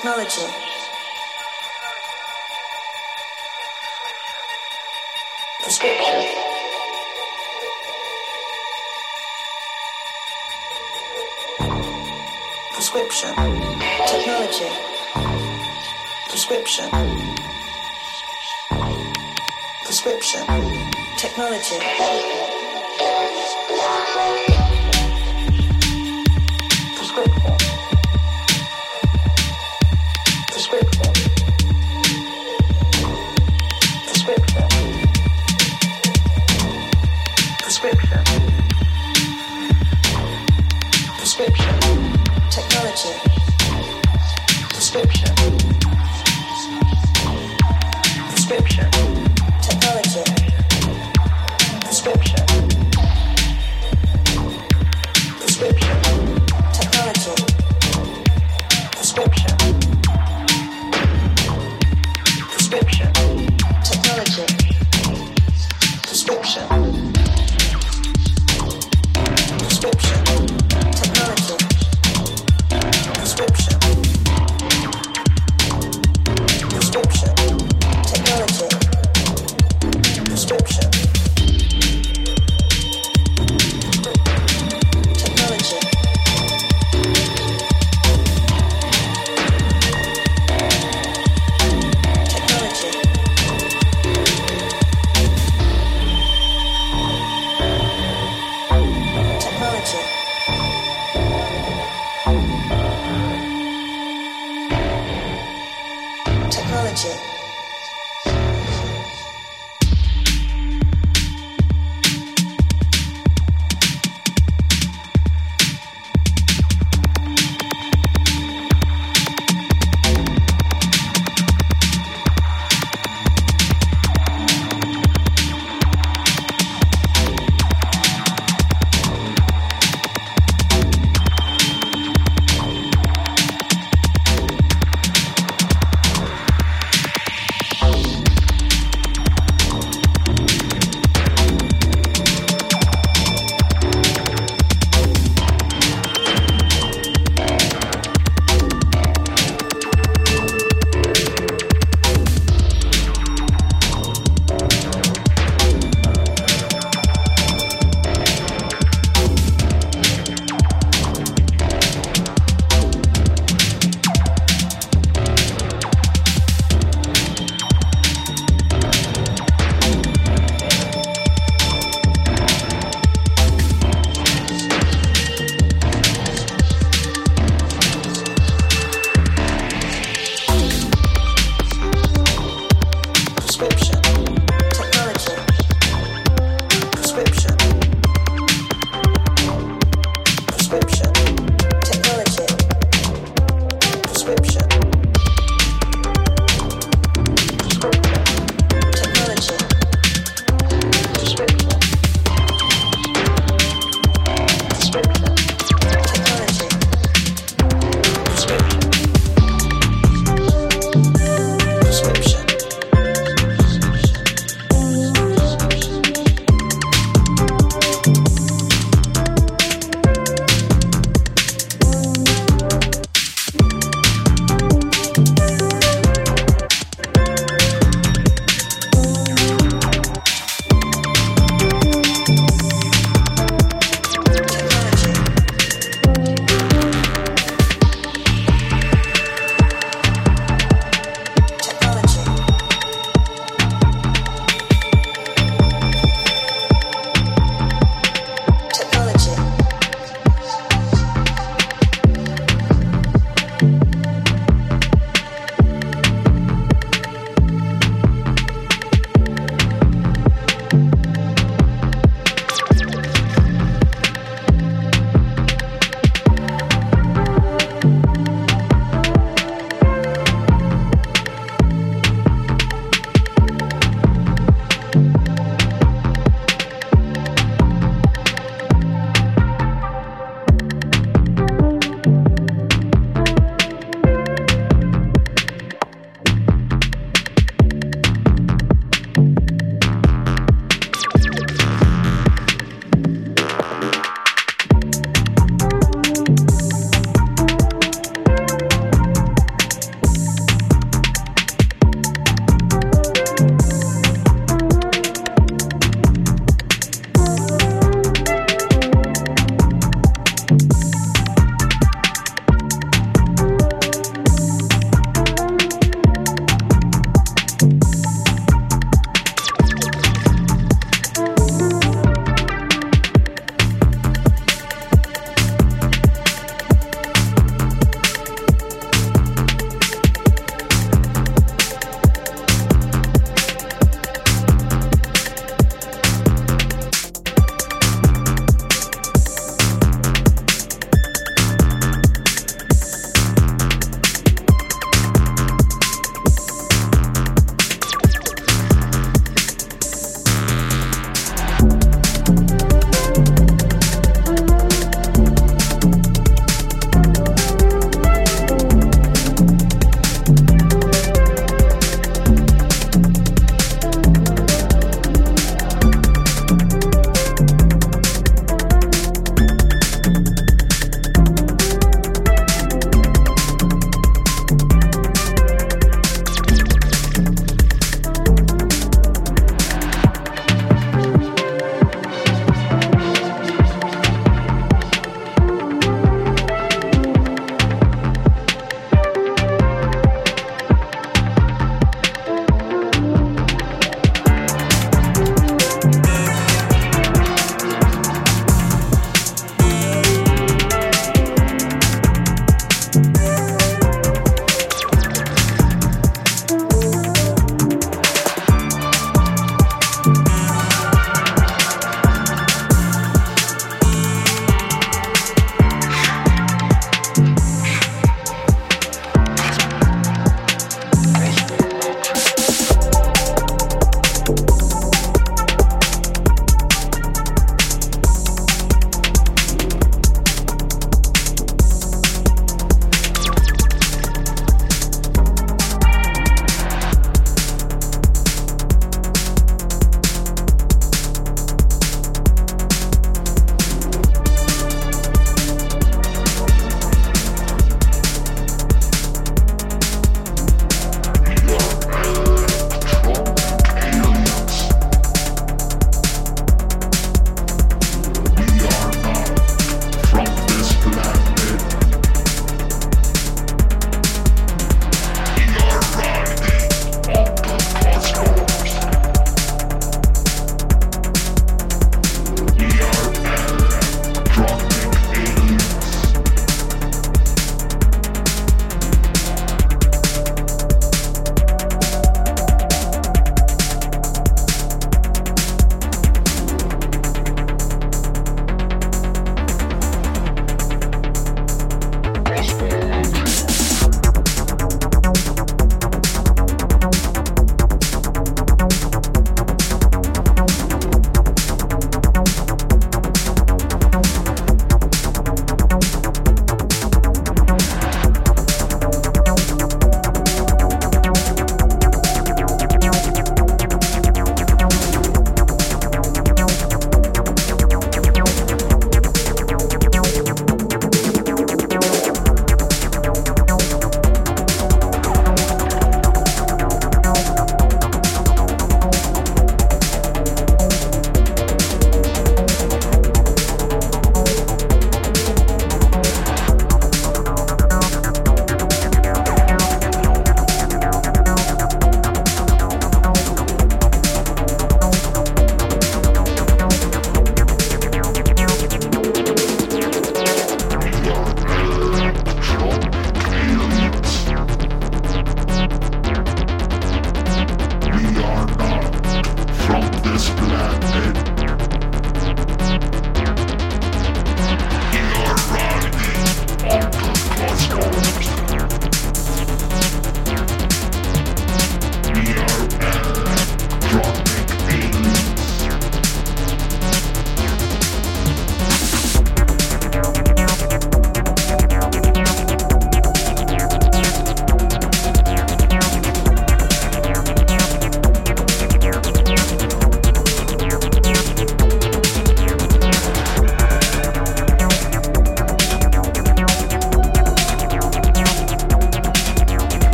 Technology. Prescription. Prescription. Technology. Prescription. Prescription. Technology.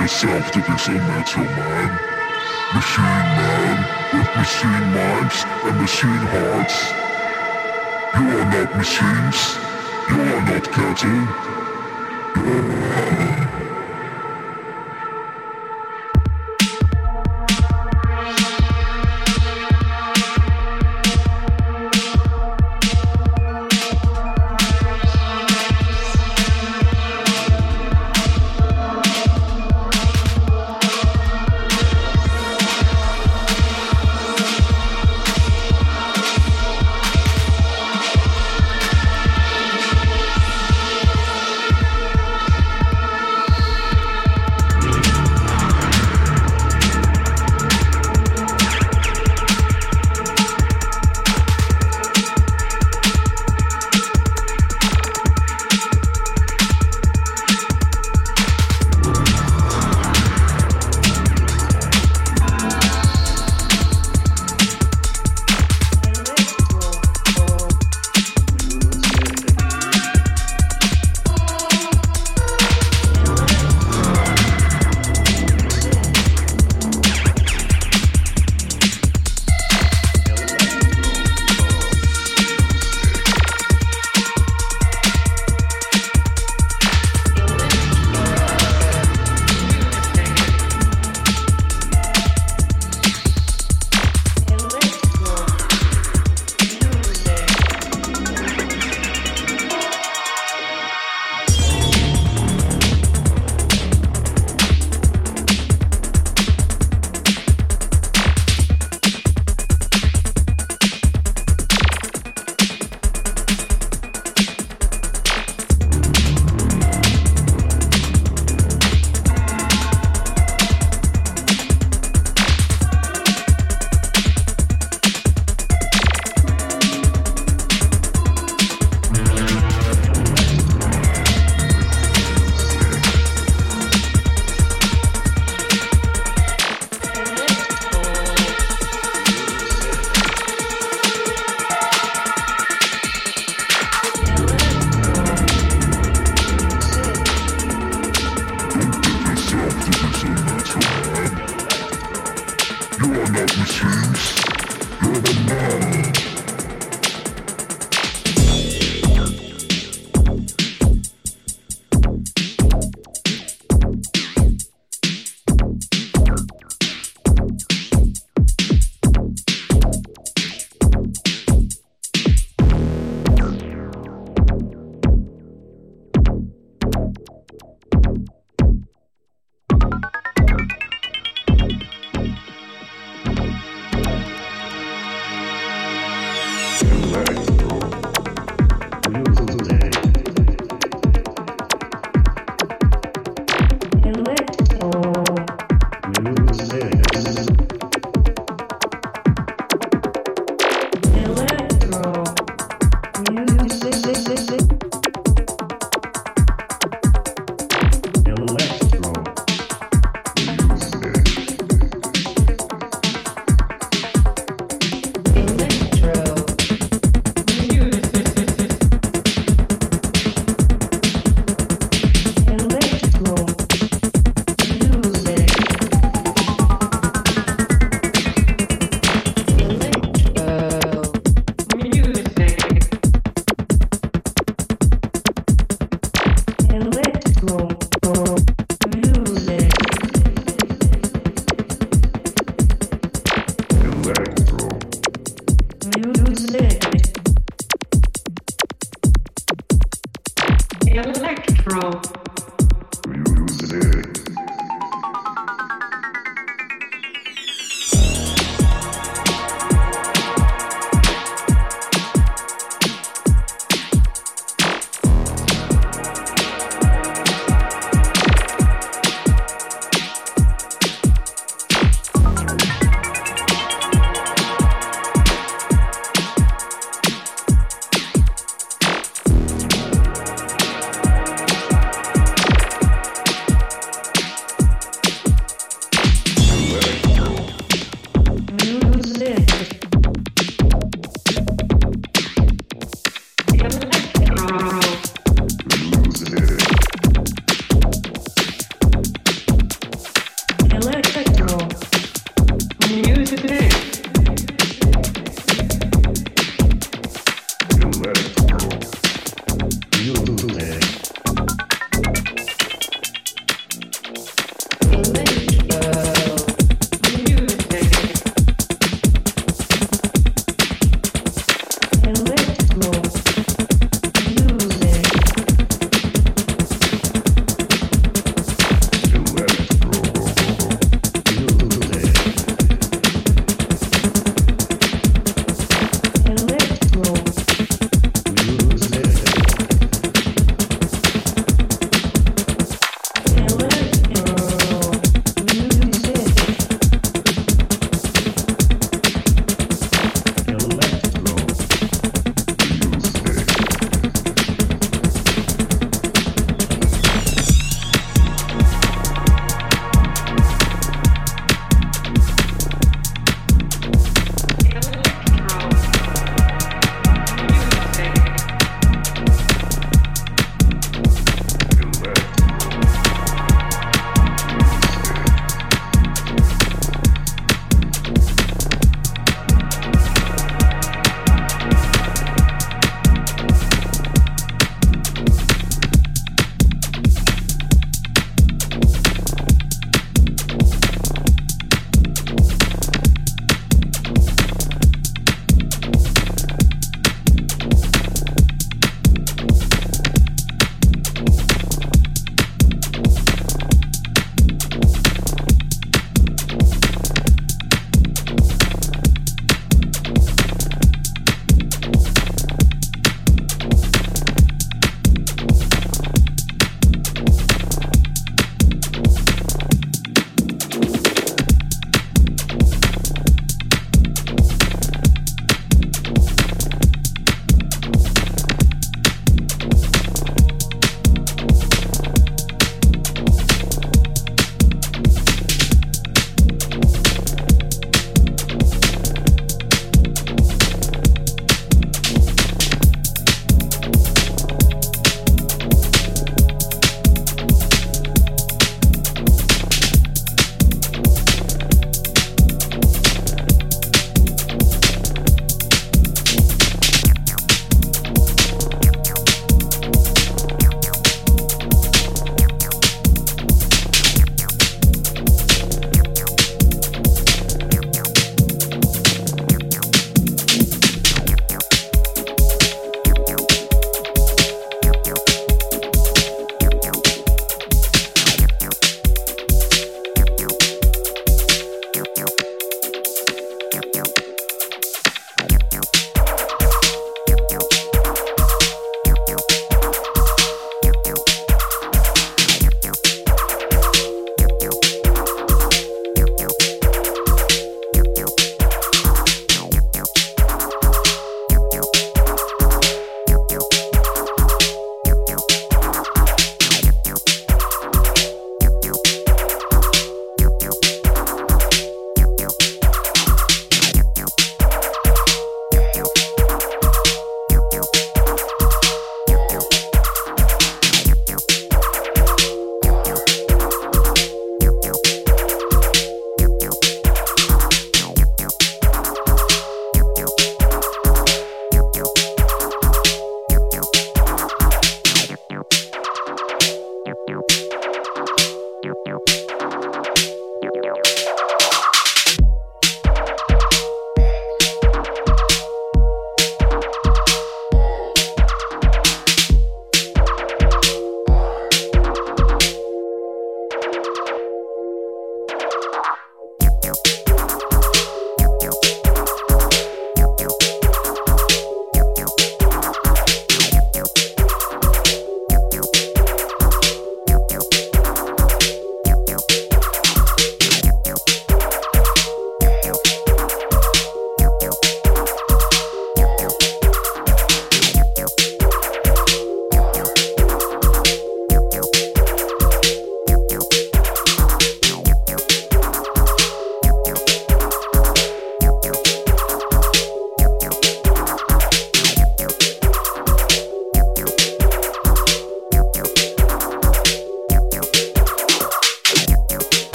Yourself to be this metal man. Machine man with machine minds and machine hearts. You are not machines. You are not cattle.